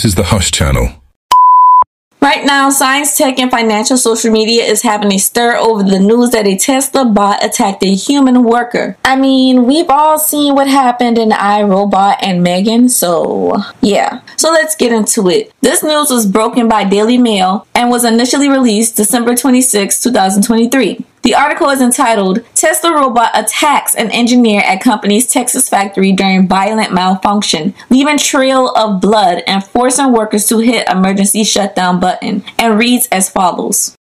This is the Hush Channel. Right now, science, tech, and financial social media is having a stir over the news that a Tesla bot attacked a human worker. I mean, we've all seen what happened in iRobot and Megan, so yeah. So let's get into it. This news was broken by Daily Mail and was initially released December 26, 2023. The article is entitled Tesla Robot Attacks an Engineer at Company's Texas Factory During Violent Malfunction, Leaving Trail of Blood and Forcing Workers to Hit Emergency Shutdown Button, and reads as follows.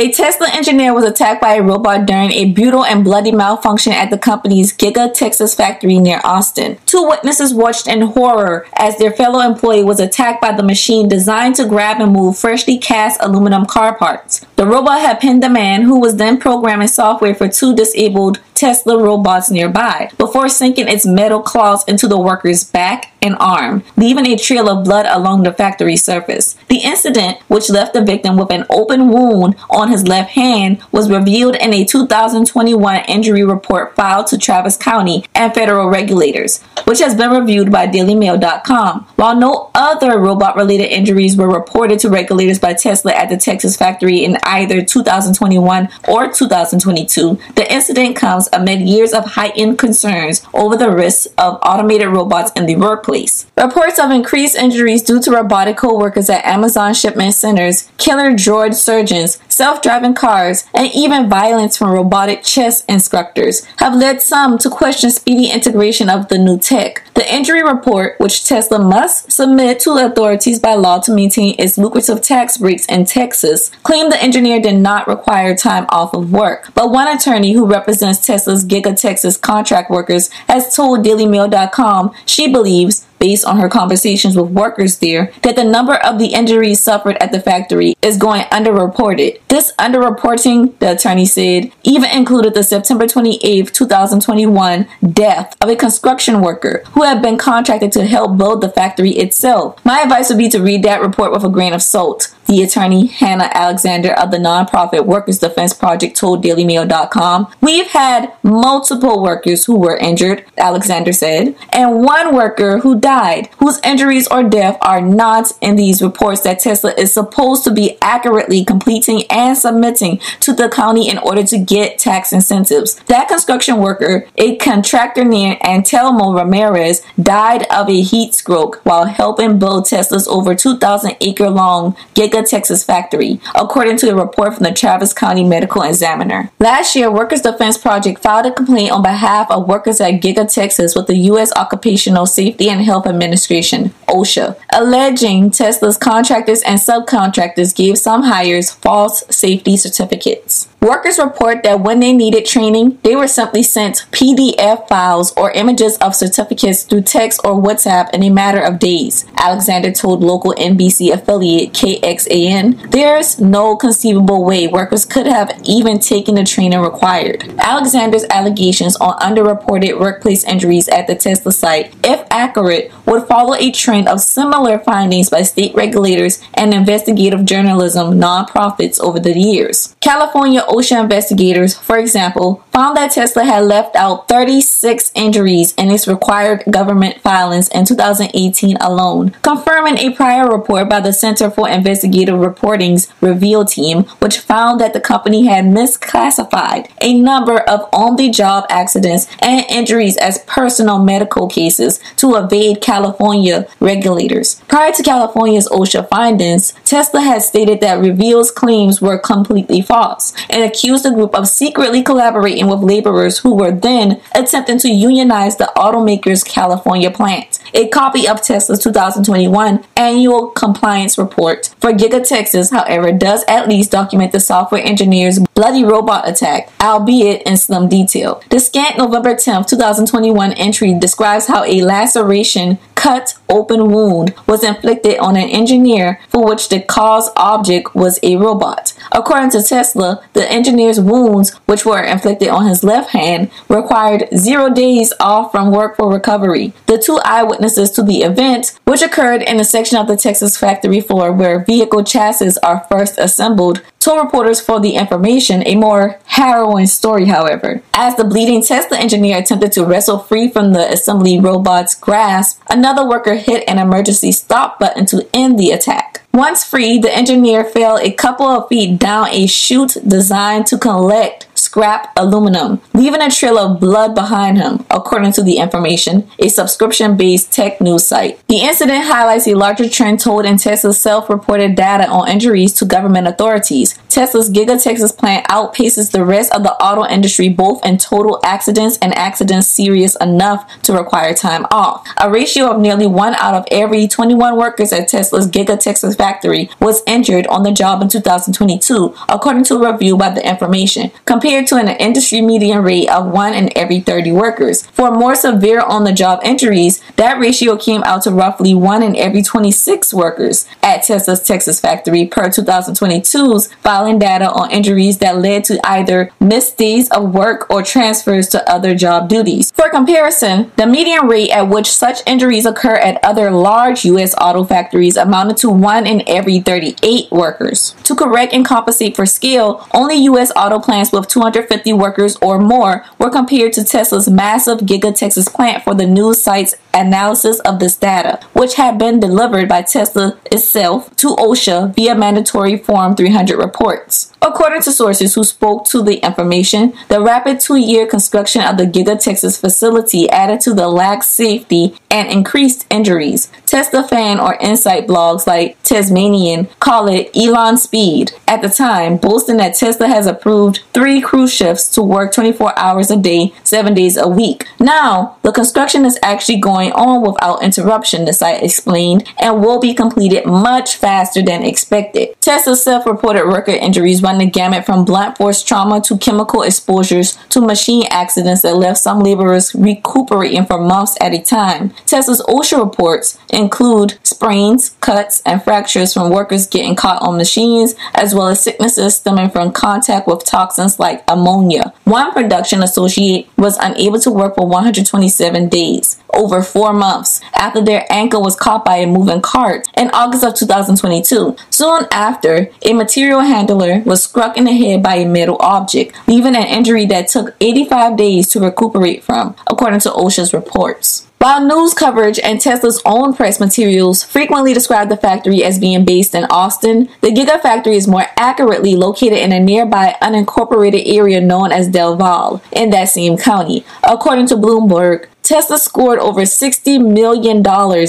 A Tesla engineer was attacked by a robot during a brutal and bloody malfunction at the company's Giga Texas factory near Austin. Two witnesses watched in horror as their fellow employee was attacked by the machine designed to grab and move freshly cast aluminum car parts. The robot had pinned the man, who was then programming software for two disabled Tesla robots nearby, before sinking its metal claws into the worker's back and arm, leaving a trail of blood along the factory surface. The incident, which left the victim with an open wound on his left hand, was revealed in a 2021 injury report filed to Travis County and federal regulators, which has been reviewed by DailyMail.com. While no other robot related injuries were reported to regulators by Tesla at the Texas factory in either 2021 or 2022, the incident comes amid years of heightened concerns over the risks of automated robots in the workplace. Reports of increased injuries due to robotic co-workers at Amazon shipment centers, killer droid surgeons, self-driving cars, and even violence from robotic chess instructors have led some to question speedy integration of the new tech. The injury report, which Tesla must submit to authorities by law to maintain its lucrative tax breaks in Texas, claimed the engineer did not require time off of work. But one attorney who represents Tesla's Giga Texas contract workers has told DailyMail.com she believes based on her conversations with workers there, that the number of the injuries suffered at the factory is going underreported. This underreporting, the attorney said, even included the September 28, 2021 death of a construction worker who had been contracted to help build the factory itself. My advice would be to read that report with a grain of salt. The attorney Hannah Alexander of the nonprofit Workers Defense Project told DailyMail.com, We've had multiple workers who were injured, Alexander said, and one worker who died, whose injuries or death are not in these reports that Tesla is supposed to be accurately completing and submitting to the county in order to get tax incentives. That construction worker, a contractor named Antelmo Ramirez, died of a heat stroke while helping build Tesla's over 2,000 acre long Giga Texas factory, according to a report from the Travis County Medical Examiner. Last year, Workers Defense Project filed a complaint on behalf of workers at Giga Texas with the U.S. Occupational Safety and Health Administration, OSHA, alleging Tesla's contractors and subcontractors gave some hires false safety certificates. Workers report that when they needed training, they were simply sent PDF files or images of certificates through text or WhatsApp in a matter of days. Alexander told local NBC affiliate KXAN, There's no conceivable way workers could have even taken the training required. Alexander's allegations on underreported workplace injuries at the Tesla site, if accurate, would follow a trend of similar findings by state regulators and investigative journalism nonprofits over the years. California OSHA investigators, for example, found that Tesla had left out 36 injuries in its required government filings in 2018 alone, confirming a prior report by the Center for Investigative Reporting's Reveal team, which found that the company had misclassified a number of on the job accidents and injuries as personal medical cases to evade California regulators. Prior to California's OSHA findings, Tesla had stated that Reveal's claims were completely false and accused the group of secretly collaborating with laborers who were then attempting to unionize the automaker's California plant. A copy of Tesla's 2021 annual compliance report for Giga Texas, however, does at least document the software engineer's bloody robot attack, albeit in slim detail. The scant November 10, 2021 entry describes how a laceration cut open wound was inflicted on an engineer for which the cause object was a robot. According to Tesla, the engineer's wounds, which were inflicted on his left hand, required zero days off from work for recovery. The two eyewitnesses to the event, which occurred in a section of the Texas factory floor where vehicle chassis are first assembled, told reporters for the information a more harrowing story, however. As the bleeding Tesla engineer attempted to wrestle free from the assembly robot's grasp, another worker hit an emergency stop button to end the attack. Once free, the engineer fell a couple of feet down a chute designed to collect scrap aluminum, leaving a trail of blood behind him, according to the information, a subscription based tech news site. The incident highlights a larger trend told in Tesla's self reported data on injuries to government authorities. Tesla's Giga Texas plant outpaces the rest of the auto industry both in total accidents and accidents serious enough to require time off. A ratio of nearly one out of every 21 workers at Tesla's Giga Texas factory was injured on the job in 2022, according to a review by the information. Compared compared to an industry median rate of 1 in every 30 workers. For more severe on the job injuries, that ratio came out to roughly 1 in every 26 workers at Tesla's Texas factory per 2022's filing data on injuries that led to either missed days of work or transfers to other job duties. For comparison, the median rate at which such injuries occur at other large U.S. auto factories amounted to 1 in every 38 workers. To correct and compensate for scale, only U.S. auto plants with 200 250 workers or more were compared to Tesla's massive Giga Texas plant for the news site's analysis of this data, which had been delivered by Tesla itself to OSHA via mandatory Form 300 reports. According to sources who spoke to the information, the rapid two year construction of the Giga Texas facility added to the lack safety and increased injuries. Tesla fan or insight blogs like Teslarati call it Elon speed at the time, boasting that Tesla has approved three crew shifts to work 24 hours a day, seven days a week. Now, the construction is actually going on without interruption, the site explained, and will be completed much faster than expected. Tesla's self reported worker injuries run the gamut from blunt force trauma to chemical exposures to machine accidents that left some laborers recuperating for months at a time. Tesla's OSHA reports include sprains, cuts, and fractures from workers getting caught on machines, as well as sicknesses stemming from contact with toxins like ammonia. One production associate was unable to work for 127 days, over four months, after their ankle was caught by a moving cart in August of 2022. Soon after, a material handler was struck in the head by a metal object, leaving an injury that took 85 days to recuperate from, according to OSHA's reports. While news coverage and Tesla's own press materials frequently describe the factory as being based in Austin, the Gigafactory is more accurately located in a nearby unincorporated area known as Del Valle in that same county. According to Bloomberg, Tesla scored over $60 million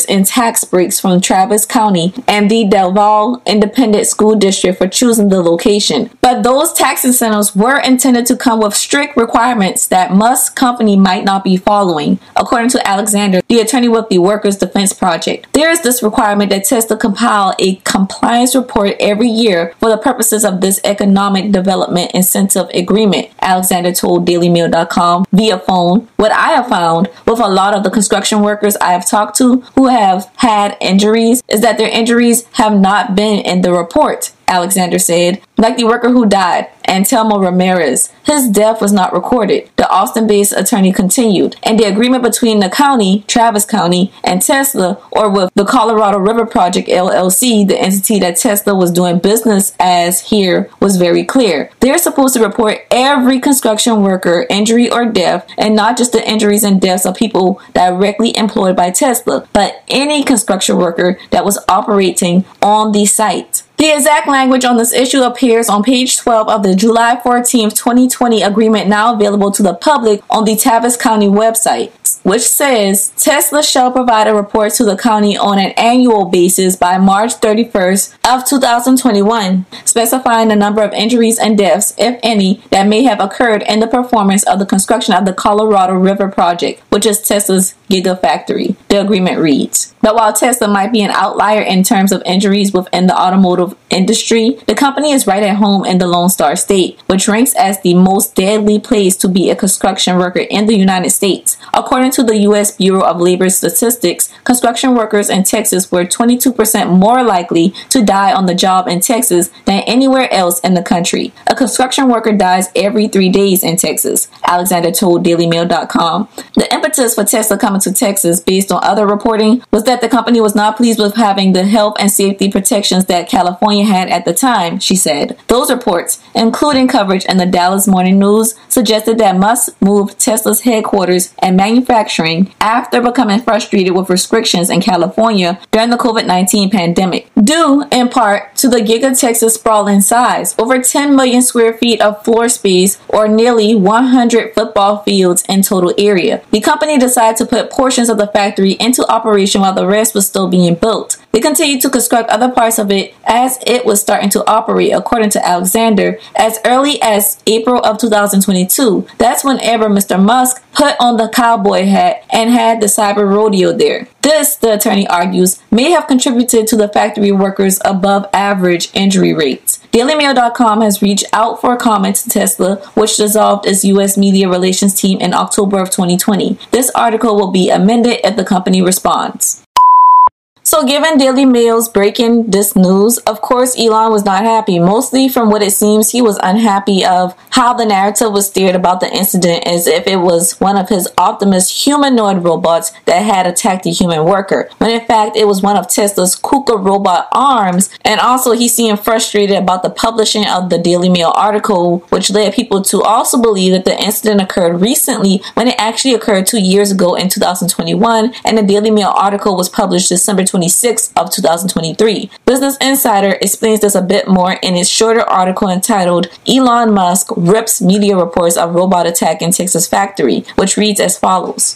in tax breaks from Travis County and the Del Valle Independent School District for choosing the location. But those tax incentives were intended to come with strict requirements that Musk company might not be following, according to Alexander, the attorney with the Workers' Defense Project. There is this requirement that Tesla compile a compliance report every year for the purposes of this economic development incentive agreement, Alexander told DailyMail.com via phone. What I have found with a lot of the construction workers I have talked to who have had injuries is that their injuries have not been in the report. Alexander said, like the worker who died, Antelmo Ramirez. His death was not recorded, the Austin based attorney continued, and the agreement between the county, Travis County, and Tesla, or with the Colorado River Project LLC, the entity that Tesla was doing business as here, was very clear. They're supposed to report every construction worker injury or death, and not just the injuries and deaths of people directly employed by Tesla, but any construction worker that was operating on the site. The exact language on this issue appears on page 12 of the July 14, 2020 agreement now available to the public on the Travis County website which says Tesla shall provide a report to the county on an annual basis by March 31st of 2021, specifying the number of injuries and deaths, if any, that may have occurred in the performance of the construction of the Colorado River project, which is Tesla's gigafactory. The agreement reads. But while Tesla might be an outlier in terms of injuries within the automotive industry, the company is right at home in the Lone Star State, which ranks as the most deadly place to be a construction worker in the United States. According to the U.S. Bureau of Labor Statistics, construction workers in Texas were 22% more likely to die on the job in Texas than anywhere else in the country. A construction worker dies every three days in Texas, Alexander told DailyMail.com. The impetus for Tesla coming to Texas, based on other reporting, was that the company was not pleased with having the health and safety protections that California had at the time, she said. Those reports, including coverage in the Dallas Morning News, suggested that Musk moved Tesla's headquarters and manufacturing after becoming frustrated with restrictions in California during the COVID 19 pandemic, due in part to the Giga Texas sprawling size, over 10 million square feet of floor space, or nearly 100 football fields in total area. The company decided to put portions of the factory into operation while the rest was still being built. They continued to construct other parts of it as it was starting to operate, according to Alexander, as early as April of 2022. That's whenever Mr. Musk put on the cowboy hat and had the cyber rodeo there. This, the attorney argues, may have contributed to the factory workers' above average injury rates. DailyMail.com has reached out for a comment to Tesla, which dissolved its U.S. media relations team in October of 2020. This article will be amended if the company responds. So, given Daily Mail's breaking this news, of course, Elon was not happy. Mostly from what it seems, he was unhappy of how the narrative was steered about the incident as if it was one of his Optimus humanoid robots that had attacked a human worker, when in fact it was one of Tesla's KUKA robot arms. And also, he seemed frustrated about the publishing of the Daily Mail article, which led people to also believe that the incident occurred recently when it actually occurred two years ago in 2021, and the Daily Mail article was published December 20. 26th of 2023. Business Insider explains this a bit more in its shorter article entitled Elon Musk Rips Media Reports of Robot Attack in Texas Factory, which reads as follows.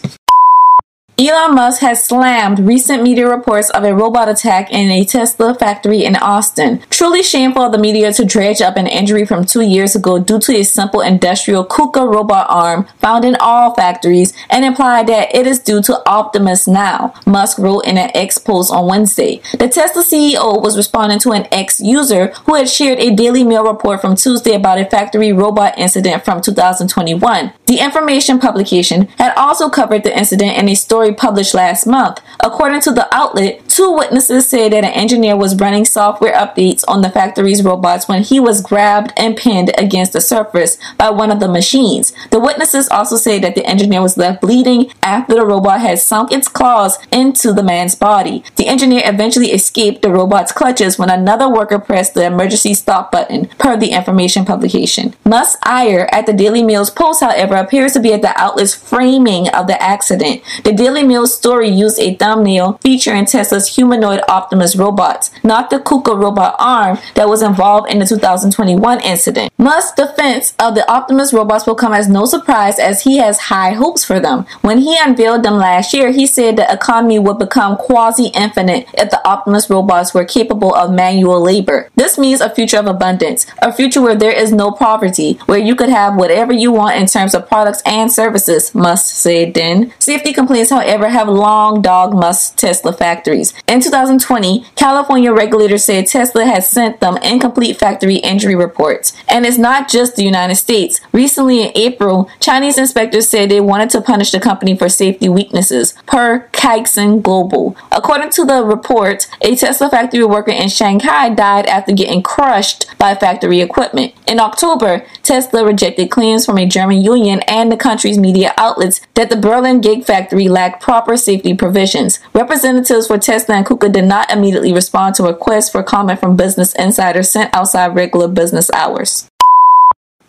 Elon Musk has slammed recent media reports of a robot attack in a Tesla factory in Austin. Truly shameful of the media to dredge up an injury from two years ago due to a simple industrial KUKA robot arm found in all factories and imply that it is due to Optimus now, Musk wrote in an X post on Wednesday. The Tesla CEO was responding to an X user who had shared a Daily Mail report from Tuesday about a factory robot incident from 2021. The information publication had also covered the incident in a story published last month. According to the outlet, two witnesses said that an engineer was running software updates on the factory's robots when he was grabbed and pinned against the surface by one of the machines. The witnesses also say that the engineer was left bleeding after the robot had sunk its claws into the man's body. The engineer eventually escaped the robot's clutches when another worker pressed the emergency stop button, per the information publication. Musk's ire at the Daily Mail's post, however, appears to be at the outlet's framing of the accident. The Daily Daily Mail story used a thumbnail featuring Tesla's humanoid Optimus robots, not the KUKA robot arm that was involved in the 2021 incident. Musk's defense of the Optimus robots will come as no surprise as he has high hopes for them. When he unveiled them last year, he said the economy would become quasi infinite if the Optimus robots were capable of manual labor. This means a future of abundance, a future where there is no poverty, where you could have whatever you want in terms of products and services, Musk said then. Safety complaints, however, have long dogged Musk Tesla factories. In 2020, California regulators said Tesla had sent them incomplete factory injury reports. And it's not just the United States. Recently in April, Chinese inspectors said they wanted to punish the company for safety weaknesses, per Caixin Global. According to the report, a Tesla factory worker in Shanghai died after getting crushed by factory equipment. In October, Tesla rejected claims from a German union and the country's media outlets that the Berlin Gig factory lacked proper safety provisions. Representatives for Tesla and KUKA did not immediately respond to requests for comment from Business Insiders sent outside regular business hours.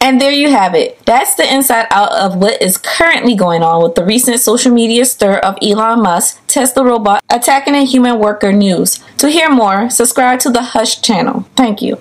And there you have it. That's the inside out of what is currently going on with the recent social media stir of Elon Musk, Tesla robot attacking a human worker news. To hear more, subscribe to the Hush channel. Thank you.